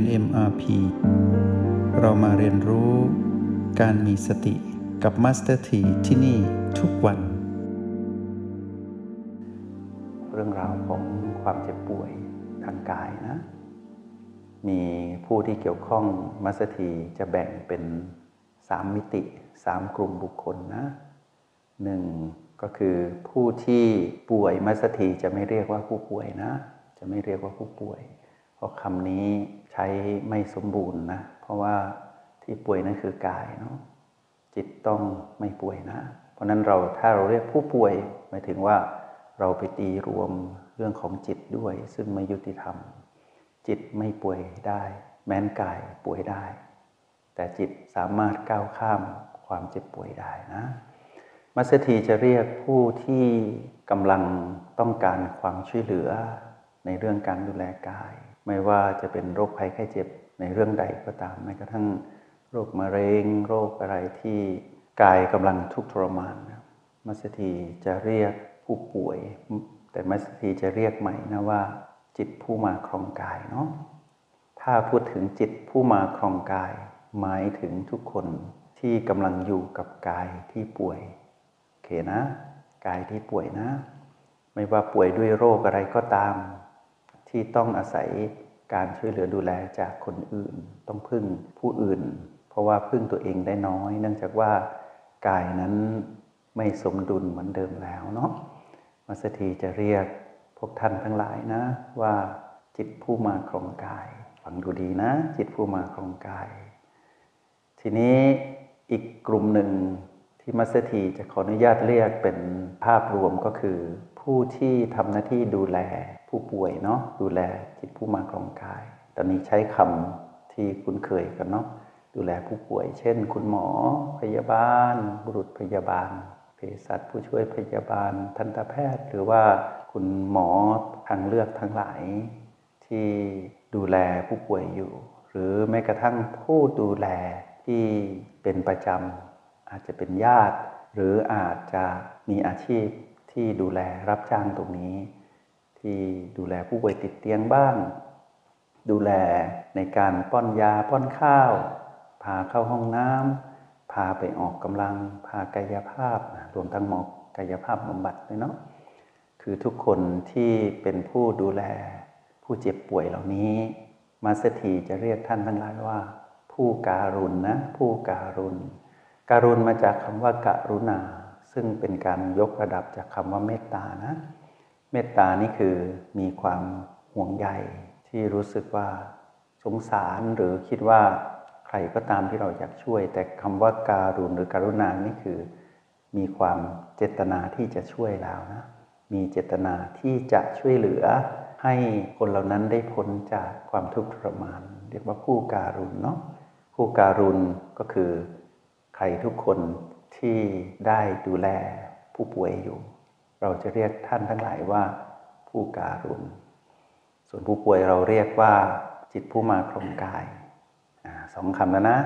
น MRP เรามาเรียนรู้การมีสติกับ Master T ที่ที่นี่ทุกวัน เรื่องราวของความเจ็บป่วยทางกายนะ มีผู้ที่เกี่ยวข้องมัสถีจะแบ่งเป็นสามมิติสามกลุ่มบุคคลนะหนึ่งก็คือผู้ที่ป่วยมัสถีจะไม่เรียกว่าผู้ป่วยนะ จะไม่เรียกว่าผู้ป่วย เพราะคำนี้ใช้ไม่สมบูรณ์นะ เพราะว่าที่ป่วยนั่นคือกายเนาะจิตต้องไม่ป่วยนะ เพราะนั้นเราถ้าเราเรียกผู้ป่วยหมายถึงว่าเราไปตีรวมเรื่องของจิตด้วย ซึ่งไม่ยุติธรรม จิตไม่ป่วยได้ แม้นกายป่วยได้ แต่จิตสามารถก้าวข้ามความเจ็บป่วยได้นะมัสถีจะเรียกผู้ที่กำลังต้องการความช่วยเหลือในเรื่องการดูแลกาย ไม่ว่าจะเป็นโรคภัยไข้เจ็บในเรื่องใดก็ตามแม้กระทั่งโรคมะเร็ง โรคอะไรที่กายกำลังทุกข์ทรมานนะมัสถีจะเรียกผู้ป่วย แต่มัสถีจะเรียกใหม่นะว่า จิตผู้มาครองกายเนาะถ้าพูดถึงจิตผู้มาครองกาย หมายถึงทุกคนที่กำลังอยู่กับกายที่ป่วยโอเคนะ กายที่ป่วยนะ ไม่ว่าป่วยด้วยโรคอะไรก็ตาม ที่ต้องอาศัยการช่วยเหลือดูแลจากคนอื่น ต้องพึ่งผู้อื่น เพราะว่าพึ่งตัวเองได้น้อย เนื่องจากว่ากายนั้นไม่สมดุลเหมือนเดิมแล้วเนาะมัสถีจะเรียกพวกท่านทั้งหลายนะ ว่าจิตผู้มาครองกายฟังดูดีนะ จิตผู้มาครองกาย ทีนี้อีกกลุ่มหนึ่งที่มัสถีจะขออนุญาตเรียกเป็นภาพรวมก็คือ ผู้ที่ทำหน้าที่ดูแล ผู้ป่วยเนาะดูแลจิตผู้มาครองกาย ตอนนี้ใช้คำที่คุ้นเคยกันเนาะดูแลผู้ป่วย เช่น คุณหมอ พยาบาล บุรุษพยาบาลเภสัชผู้ช่วยพยาบาล ทันตแพทย์ หรือว่าคุณหมอทางเลือกทั้งหลาย ที่ดูแลผู้ป่วยอยู่ หรือแม้กระทั่งผู้ดูแลที่เป็นประจำอาจจะเป็นญาติ หรืออาจจะมีอาชีพที่ดูแลรับจ้างตรงนี้ ที่ดูแลผู้ป่วยติดเตียงบ้าง ดูแลในการป้อนยาป้อนข้าว พาเข้าห้องน้ำพาไปออกกำลัง พากายภาพรวมทั้งหมอกายภาพบำบัดด้วยเนาะคือทุกคนที่เป็นผู้ดูแลผู้เจ็บป่วยเหล่านี้ มาสถีจะเรียกท่านทั้งหลายว่า ผู้การุณนะ ผู้การุณ การุณมาจากคำว่าการุณา ซึ่งเป็นการยกระดับจากคำว่าเมตตานะ เมตตานี่คือมีความห่วงใยที่รู้สึกว่าสงสารหรือคิดว่าใครก็ตามที่เราอยากช่วย แต่คำว่าการุณหรือการุณานี่คือ มีความเจตนาที่จะช่วยแล้วนะ มีเจตนาที่จะช่วยเหลือ ให้คนเหล่านั้นได้พ้นจากความทุกข์ทรมาน เรียกว่าผู้การุณเนาะผู้การุณก็คือ ใครทุกคนที่ได้ดูแลผู้ป่วยอยู่ เราจะเรียกท่านทั้งหลายว่าผู้การุณ ส่วนผู้ป่วยเราเรียกว่าจิตผู้มาครองกายอสองคำแล้วนะ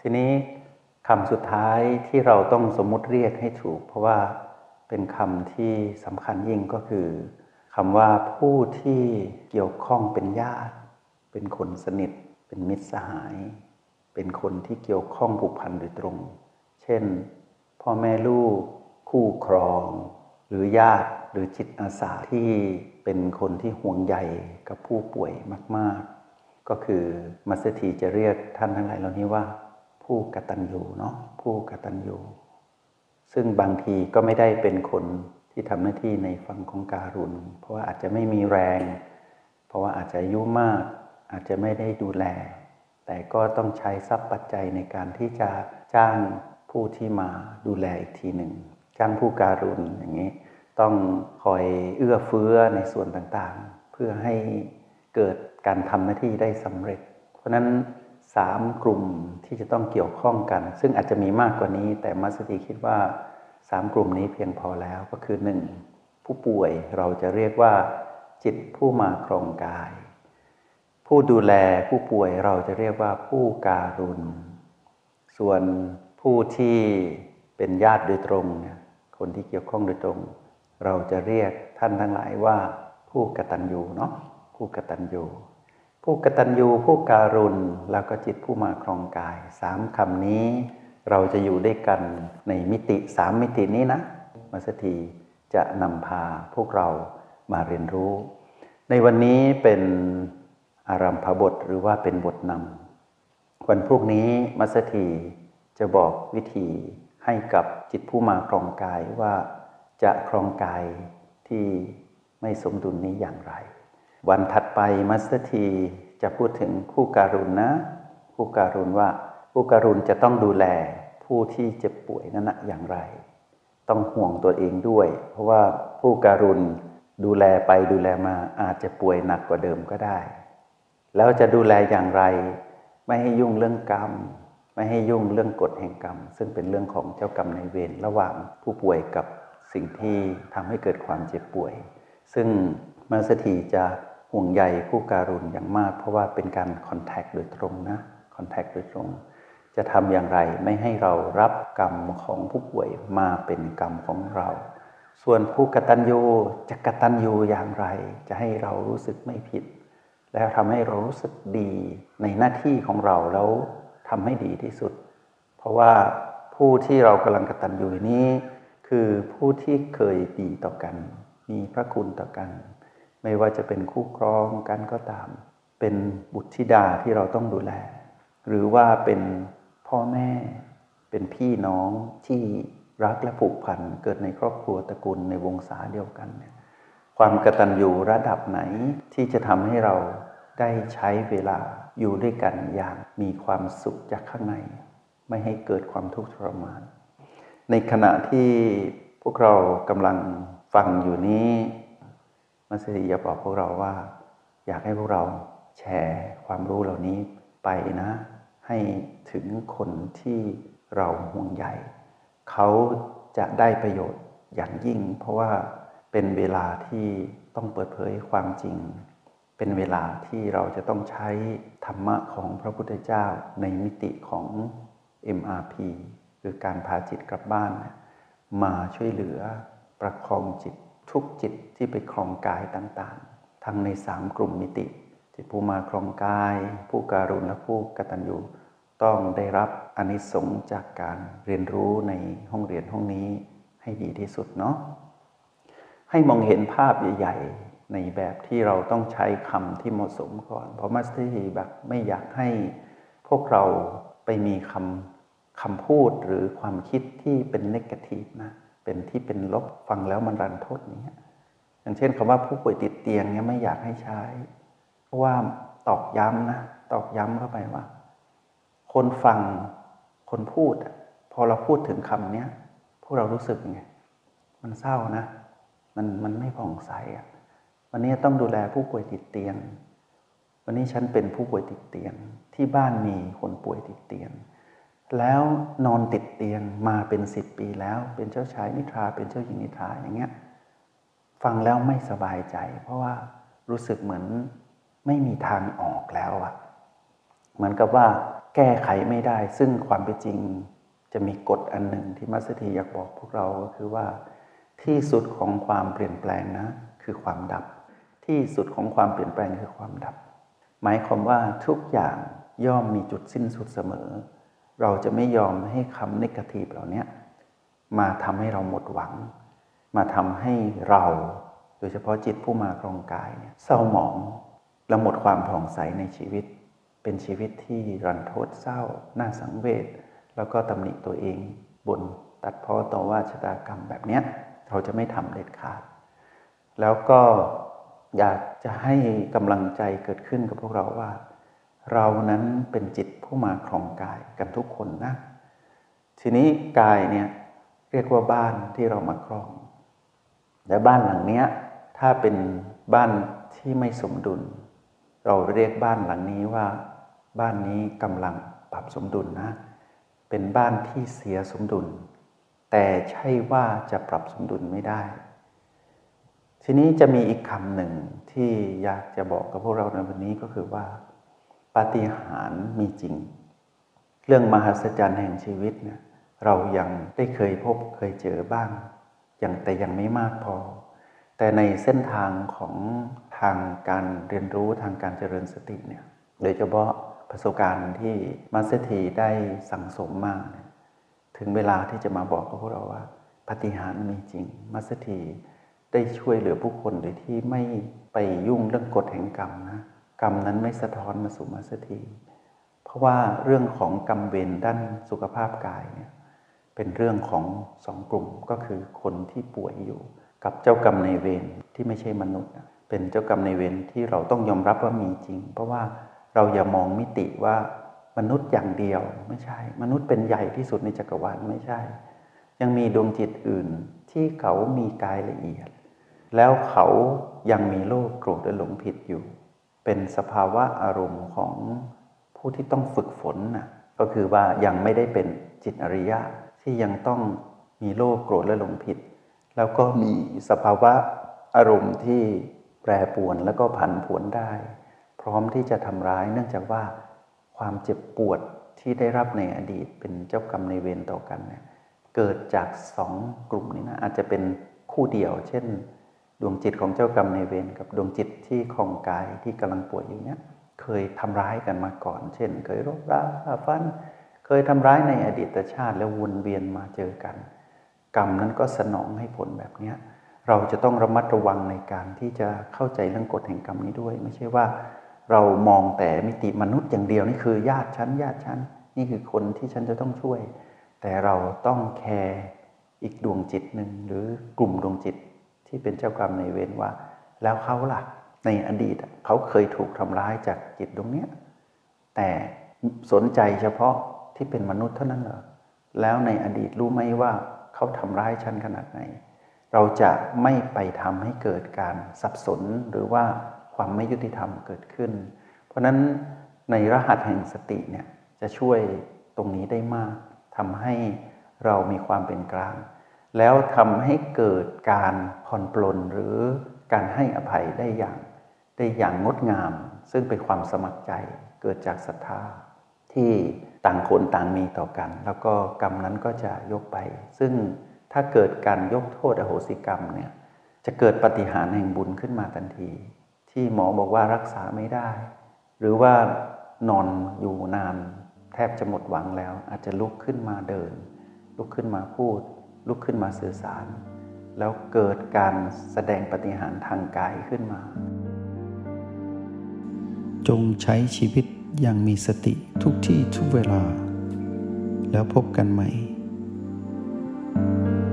ทีนี้คำสุดท้ายที่เราต้องสมมุติเรียกให้ถูก เพราะว่าเป็นคำที่สำคัญยิ่งก็คือคำว่าผู้ที่เกี่ยวข้องเป็นญาติ เป็นคนสนิท เป็นมิตรสหาย เป็นคนที่เกี่ยวข้องผูกพันโดยตรง เช่น พ่อแม่ลูก คู่ครอง หรือญาติหรือจิตอาสาที่เป็นคนที่ห่วงใยกับผู้ป่วยมาก ๆ ก็คือมัสถีจะเรียกท่านทั้งหลายเหล่านี้ว่า ผู้กตัญญูเนาะผู้กตัญญูซึ่งบางทีก็ไม่ได้เป็นคนที่ทำหน้าที่ในฝั่งของการุณ เพราะว่าอาจจะไม่มีแรง เพราะว่าอาจจะอายุมาก อาจจะไม่ได้ดูแล แต่ก็ต้องใช้ทรัพย์ปัจจัยในการที่จะจ้างผู้ที่มาดูแลอีกทีหนึ่ง จ้างผู้การุณอย่างนี้ ต้องคอยเอื้อเฟื้อในส่วนต่างๆ เพื่อให้เกิดการทำหน้าที่ได้สำเร็จ เพราะนั้นสามกลุ่มที่จะต้องเกี่ยวข้องกัน ซึ่งอาจจะมีมากกว่านี้ แต่มัสตีคิดว่าสามกลุ่มนี้เพียงพอแล้วก็คือหนึ่งผู้ป่วยเราจะเรียกว่า จิตผู้มาครองกาย ผู้ดูแลผู้ป่วยเราจะเรียกว่าผู้การุณ ส่วนผู้ที่เป็นญาติโดยตรงเนี่ยคนที่เกี่ยวข้องโดยตรง เราจะเรียกท่านทั้งหลายว่าผู้กตัญญูเนาะผู้กตัญญูผู้กตัญญูผู้การุณแล้วก็จิตผู้มาครองกายสามคำนี้ เราจะอยู่ด้วยกันในมิติสามมิตินี้นะมัสถีจะนำพาพวกเรามาเรียนรู้ ในวันนี้เป็นอารัมพบทหรือว่าเป็นบทนำวันพรุ่งนี้มัสถีจะบอกวิธีให้กับจิตผู้มาครองกายว่า จะครองกายที่ไม่สมดุลนี้อย่างไร วันถัดไปมัสถีจะพูดถึงผู้การุณนะผู้การุณว่าผู้การุณจะต้องดูแลผู้ที่เจ็บป่วยนั้นนะอย่างไร ต้องห่วงตัวเองด้วย เพราะว่าผู้การุณดูแลไปดูแลมาอาจจะป่วยหนักกว่าเดิมก็ได้ แล้วจะดูแลอย่างไร ไม่ให้ยุ่งเรื่องกรรม ไม่ให้ยุ่งเรื่องกฎแห่งกรรม ซึ่งเป็นเรื่องของเจ้ากรรมในเวรระหว่างผู้ป่วยกับ สิ่งที่ทำให้เกิดความเจ็บป่วย ซึ่งมาสถีจะห่วงใยผู้การุณอย่างมาก เพราะว่าเป็นการคอนแทคโดยตรงนะคอนแทคโดยตรง จะทำอย่างไรไม่ให้เรารับกรรมของผู้ป่วยมาเป็นกรรมของเรา ส่วนผู้กตัญญูจะกตัญญูอย่างไร จะให้เรารู้สึกไม่ผิด แล้วทำให้เรารู้สึกดีในหน้าที่ของเราแล้วทำให้ดีที่สุด เพราะว่าผู้ที่เรากำลังกตัญญูนี้ คือผู้ที่เคยดีต่อกัน มีพระคุณต่อกัน ไม่ว่าจะเป็นคู่ครองกันก็ตาม เป็นบุตรธิดาที่เราต้องดูแล หรือว่าเป็นพ่อแม่ เป็นพี่น้องที่รักและผูกพันเกิดในครอบครัวตระกูลในวงศาเดียวกันเนี่ยความกตัญญูระดับไหนที่จะทำให้เราได้ใช้เวลาอยู่ด้วยกันอย่างมีความสุขจากข้างใน ไม่ให้เกิดความทุกข์ทรมาน ในขณะที่พวกเรากำลังฟังอยู่นี้มัสยิดบอกพวกเราว่า อยากให้พวกเราแชร์ความรู้เหล่านี้ไปนะ ให้ถึงคนที่เราห่วงใยเขาจะได้ประโยชน์อย่างยิ่ง เพราะว่าเป็นเวลาที่ต้องเปิดเผยความจริง เป็นเวลาที่เราจะต้องใช้ธรรมะของพระพุทธเจ้าในมิติของ MRP หรือการพาจิตกลับบ้าน มาช่วยเหลือประคองจิตทุกจิตที่ไปครองกายต่างๆ ทั้งในสามกลุ่มมิติจิตผู้มาครองกาย ผู้การุณและผู้กตัญญูต้องได้รับอนิสงส์จากการเรียนรู้ในห้องเรียนห้องนี้ให้ดีที่สุดเนาะให้มองเห็นภาพใหญ่ๆ ในแบบที่เราต้องใช้คำที่เหมาะสมก่อน เพราะมัสเตอร์แบบไม่อยากให้พวกเราไปมีคำ คำพูดหรือความคิดที่เป็นเนกาทีฟนะเป็นที่เป็นลบฟังแล้วมันรันทดนี้อย่างเช่นคำว่าผู้ป่วยติดเตียงเนี่ยไม่อยากให้ใช้ เพราะว่าตอกย้ำนะตอกย้ำเข้าไปว่า คนฟังคนพูด พอเราพูดถึงคำนี้พวกเรารู้สึกไงมันเศร้านะ มันมันไม่ผ่องใสอะวันนี้ต้องดูแลผู้ป่วยติดเตียง วันนี้ฉันเป็นผู้ป่วยติดเตียง ที่บ้านมีคนป่วยติดเตียง แล้วนอนติดเตียงมาเป็นสิบปีแล้ว เป็นเจ้าชายนิทราเป็นเจ้าหญิงนิทราอย่างเงี้ยฟังแล้วไม่สบายใจ เพราะว่ารู้สึกเหมือนไม่มีทางออกแล้วอะเหมือนกับว่าแก้ไขไม่ได้ ซึ่งความเป็นจริงจะมีกฎอันหนึ่งที่มัสถีอยากบอกพวกเราก็คือว่า ที่สุดของความเปลี่ยนแปลงนะ คือความดับ ที่สุดของความเปลี่ยนแปลงคือความดับ หมายความว่าทุกอย่างย่อมมีจุดสิ้นสุดเสมอ เราจะไม่ยอมให้คำนิกทีฟเหล่านี้มาทำให้เราหมดหวัง มาทำให้เราโดยเฉพาะจิตผู้มาครองกายเนี่ยเศร้าหมองและหมดความผ่องใสในชีวิต เป็นชีวิตที่รันทดเศร้า น่าสังเวชแล้วก็ตำหนิตัวเองบนตัดพ้อต่อว่าชะตากรรมแบบนี้เราจะไม่ทำเด็ดขาด แล้วก็อยากจะให้กำลังใจเกิดขึ้นกับพวกเราว่า เรานั้นเป็นจิต ผู้มาครองกายกันทุกคนนะ ทีนี้กายเนี่ยเรียกว่าบ้านที่เรามาครอง และบ้านหลังนี้ถ้าเป็นบ้านที่ไม่สมดุล เราเรียกบ้านหลังนี้ว่า บ้านนี้กำลังปรับสมดุลนะ เป็นบ้านที่เสียสมดุล แต่ใช่ว่าจะปรับสมดุลไม่ได้ ทีนี้จะมีอีกคำหนึ่งที่อยากจะบอกกับพวกเราในวันนี้ก็คือว่า ปาฏิหาริย์มีจริง เรื่องมหัศจรรย์แห่งชีวิตเนี่ยเรายังได้เคยพบเคยเจอบ้างยังแต่ยังไม่มากพอ แต่ในเส้นทางของทางการเรียนรู้ทางการเจริญสติเนี่ยโดยเฉพาะประสบการณ์ที่มาสเตถีได้สั่งสมมาถึงเวลาที่จะมาบอกกับพวกเราว่าปฏิหารมีจริงมาสเตีได้ช่วยเหลือผู้คนโดยที่ไม่ไปยุ่งเรื่องกฎแห่งกรรมนะ กรรมนั้นไม่สะท้อนมาสู่มาสตีเพราะว่าเรื่องของกรรมเวรด้านสุขภาพกายเนี่ยเป็นเรื่องของสองกลุ่มก็คือคนที่ป่วยอยู่ กับเจ้ากรรมในเวรที่ไม่ใช่มนุษย์ เป็นเจ้ากรรมในเวรที่เราต้องยอมรับว่ามีจริง เพราะว่าเราอย่ามองมิติว่ามนุษย์อย่างเดียวไม่ใช่ มนุษย์เป็นใหญ่ที่สุดในจักรวาลไม่ใช่ ยังมีดวงจิตอื่นที่เขามีกายละเอียด แล้วเขายังมีโลภโกรธและหลงผิดอยู่ เป็นสภาวะอารมณ์ของผู้ที่ต้องฝึกฝนนะก็คือว่ายังไม่ได้เป็นจิตอริยะ ที่ยังต้องมีโลภโกรธและหลงผิด แล้วก็มีสภาวะอารมณ์ที่แปรปรวนแล้วก็ผันผวนได้ พร้อมที่จะทำร้ายเนื่องจากว่าความเจ็บปวดที่ได้รับในอดีตเป็นเจ้ากรรมในเวรต่อกันเนี่ยเกิดจากสองกลุ่มนี้นะอาจจะเป็นคู่เดียว เช่น ดวงจิตของเจ้ากรรมในเวรกับดวงจิตที่คลองกายที่กำลังป่วยอยู่เนี่ยเคยทำร้ายกันมาก่อน เช่น เคยรบราฟัน เคยทำร้ายในอดีตชาติแล้ววนเวียนมาเจอกัน กรรมนั้นก็สนองให้ผลแบบนี้เราจะต้องระมัดระวังในการที่จะเข้าใจเรื่องกฎแห่งกรรมนี้ด้วย ไม่ใช่ว่า เรามองแต่มิติมนุษย์อย่างเดียวนี่คือญาติฉันญาติฉันนี่คือคนที่ฉันจะต้องช่วย แต่เราต้องแคร์อีกดวงจิตหนึ่งหรือกลุ่มดวงจิต ที่เป็นเจ้ากรรมในเวรว่า แล้วเขาล่ะ ในอดีตเขาเคยถูกทำร้ายจากจิตตรงเนี้ยแต่สนใจเฉพาะที่เป็นมนุษย์เท่านั้นเหรอแล้วในอดีตรู้ไหมว่าเขาทำร้ายฉันขนาดไหน เราจะไม่ไปทำให้เกิดการสับสนหรือว่าความไม่ยุติธรรมเกิดขึ้น เพราะนั้นในรหัสแห่งสติเนี่ยจะช่วยตรงนี้ได้มากทำให้เรามีความเป็นกลาง แล้วทำให้เกิดการผ่อนปลนหรือการให้อภัยได้อย่างได้อย่างงดงาม ซึ่งเป็นความสมัครใจเกิดจากศรัทธาที่ต่างคนต่างมีต่อกัน แล้วก็กรรมนั้นก็จะยกไป ซึ่งถ้าเกิดการยกโทษอโหสิกรรมเนี่ยจะเกิดปฏิหารแห่งบุญขึ้นมาทันที ที่หมอบอกว่ารักษาไม่ได้ หรือว่านอนอยู่นาน แทบจะหมดหวังแล้ว อาจจะลุกขึ้นมาเดิน ลุกขึ้นมาพูด ลุกขึ้นมาสื่อสาร แล้วเกิดการแสดงปาฏิหาริย์ทางกายขึ้นมา จงใช้ชีวิตอย่างมีสติทุกที่ทุกเวลา แล้วพบกันใหม่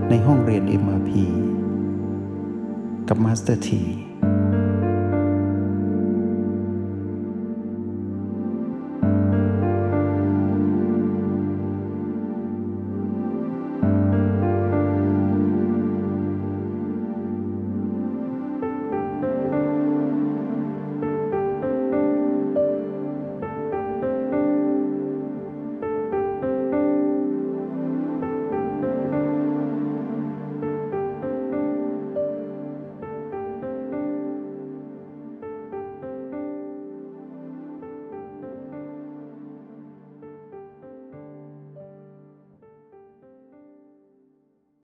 ในห้องเรียน MRP กับมาสเตอร์ที